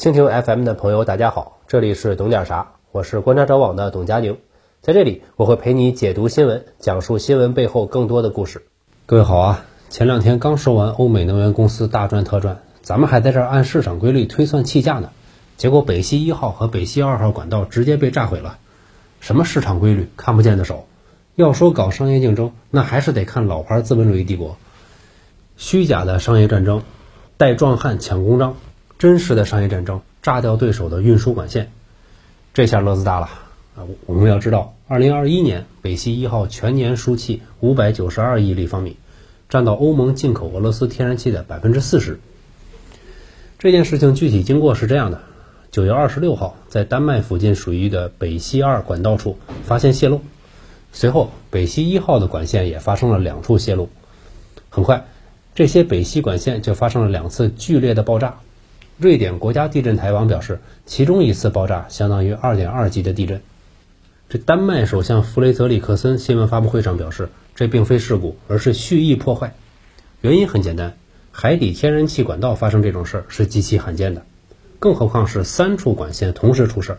蜻蜓 FM 的朋友，大家好，这里是懂点啥，我是观察者网的董佳宁，在这里我会陪你解读新闻，讲述新闻背后更多的故事。各位好啊，前两天刚说完欧美能源公司大赚特赚，咱们还在这儿按市场规律推算气价呢，结果北溪一号和北溪二号管道直接被炸毁了。什么市场规律，看不见的手？要说搞商业竞争，那还是得看老牌资本主义帝国。虚假的商业战争，带壮汉抢公章。真实的商业战争，炸掉对手的运输管线，这下乐子大了啊！我们要知道，二零二一年北溪一号全年输气五百九十二亿立方米，占到欧盟进口俄罗斯天然气的百分之四十。这件事情具体经过是这样的：九月二十六号，在丹麦附近属于的北溪二管道处发现泄漏，随后北溪一号的管线也发生了两处泄漏，很快，这些北溪管线就发生了两次剧烈的爆炸。瑞典国家地震台网表示，其中一次爆炸相当于2.2级的地震。这丹麦首相弗雷泽里克森新闻发布会上表示，这并非事故，而是蓄意破坏。原因很简单，海底天然气管道发生这种事儿是极其罕见的，更何况是三处管线同时出事儿，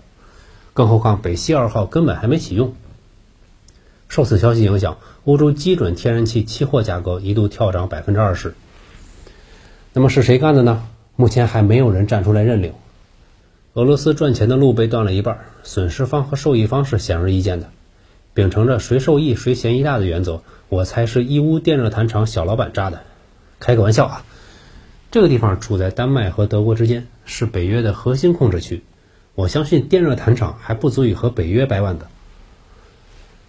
更何况北溪二号根本还没启用。受此消息影响，欧洲基准天然气期货价格一度跳涨百分之二十。那么是谁干的呢？目前还没有人站出来认领，俄罗斯赚钱的路被断了一半，损失方和受益方是显而易见的。秉承着谁受益谁嫌疑大的原则，我猜是义乌电热毯厂小老板炸的。开个玩笑啊！这个地方处在丹麦和德国之间，是北约的核心控制区。我相信电热毯厂还不足以和北约掰腕子。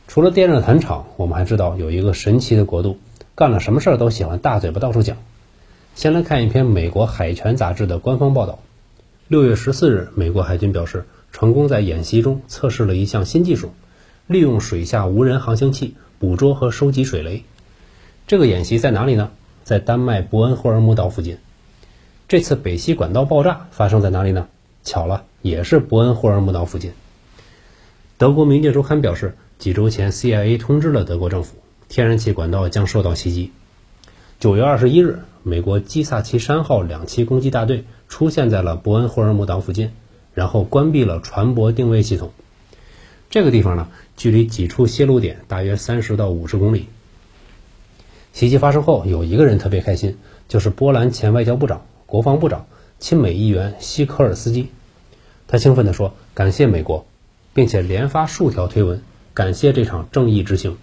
除了电热毯厂，我们还知道有一个神奇的国度，干了什么事儿都喜欢大嘴巴到处讲。先来看一篇美国海权杂志的官方报道。六月十四日，美国海军表示，成功在演习中测试了一项新技术，利用水下无人航行器捕捉和收集水雷。这个演习在哪里呢？在丹麦伯恩霍尔姆岛附近。这次北溪管道爆炸发生在哪里呢？巧了，也是伯恩霍尔姆岛附近。德国《明镜周刊》表示，几周前 CIA 通知了德国政府，天然气管道将受到袭击。九月二十一日。美国基萨奇山号两栖攻击大队出现在了伯恩霍尔姆岛附近，然后关闭了船舶定位系统。这个地方呢，距离几处泄露点大约三十到五十公里。袭击发生后，有一个人特别开心，就是波兰前外交部长、国防部长、亲美议员西科尔斯基。他兴奋地说：“感谢美国，并且连发数条推文，感谢这场正义之行。”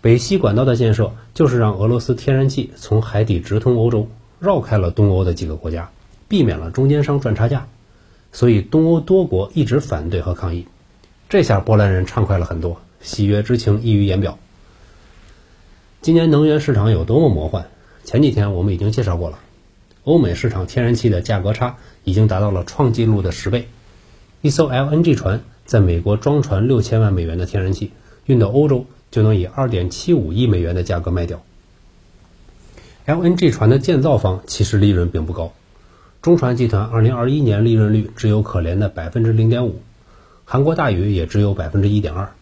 北溪管道的建设，就是让俄罗斯天然气从海底直通欧洲，绕开了东欧的几个国家，避免了中间商赚差价。所以东欧多国一直反对和抗议。这下波兰人畅快了很多，喜悦之情溢于言表。今年能源市场有多么魔幻？前几天我们已经介绍过了，欧美市场天然气的价格差已经达到了创纪录的十倍。一艘 LNG 船在美国装船六千万美元的天然气，运到欧洲。就能以二点七五亿美元的价格卖掉。LNG 船的建造方其实利润并不高，中船集团二零二一年利润率只有可怜的百分之零点五，韩国大宇也只有百分之一点二。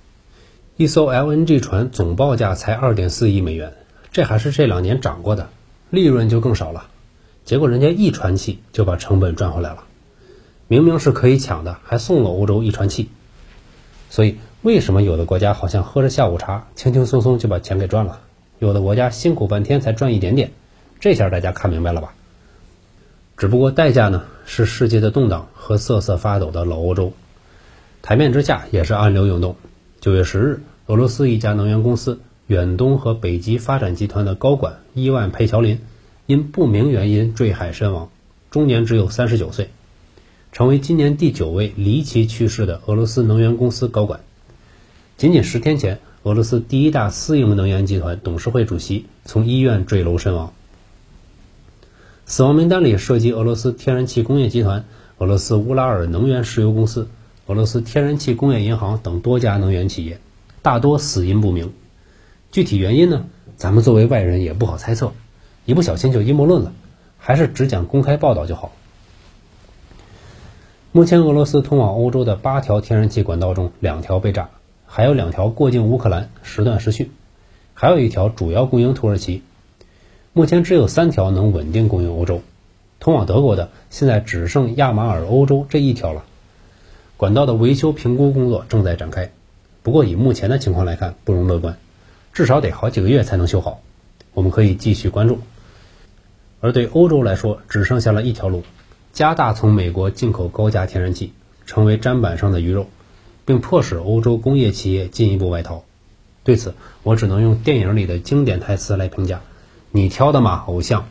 一艘 LNG 船总报价才二点四亿美元，这还是这两年涨过的，利润就更少了。结果人家一船气就把成本赚回来了，明明是可以抢的，还送了欧洲一船气，所以。为什么有的国家好像喝着下午茶，轻轻松松就把钱给赚了？有的国家辛苦半天才赚一点点，这下大家看明白了吧？只不过代价呢，是世界的动荡和瑟瑟发抖的老欧洲。台面之下也是暗流涌动。九月十日，俄罗斯一家能源公司远东和北极发展集团的高管伊万佩乔林因不明原因坠海身亡，终年只有三十九岁，成为今年第九位离奇去世的俄罗斯能源公司高管。仅仅十天前，俄罗斯第一大私营能源集团董事会主席从医院坠楼身亡。死亡名单里涉及俄罗斯天然气工业集团、俄罗斯乌拉尔能源石油公司、俄罗斯天然气工业银行等多家能源企业，大多死因不明。具体原因呢？咱们作为外人也不好猜测，一不小心就阴谋论了，还是只讲公开报道就好。目前，俄罗斯通往欧洲的八条天然气管道中，两条被炸。还有两条过境乌克兰，时断时续；还有一条主要供应土耳其。目前只有三条能稳定供应欧洲。通往德国的现在只剩亚马尔欧洲这一条了。管道的维修评估工作正在展开，不过以目前的情况来看，不容乐观，至少得好几个月才能修好。我们可以继续关注。而对欧洲来说，只剩下了一条路：加大从美国进口高价天然气，成为砧板上的鱼肉，并迫使欧洲工业企业进一步外逃。对此，我只能用电影里的经典台词来评价：“你挑的马，偶像。”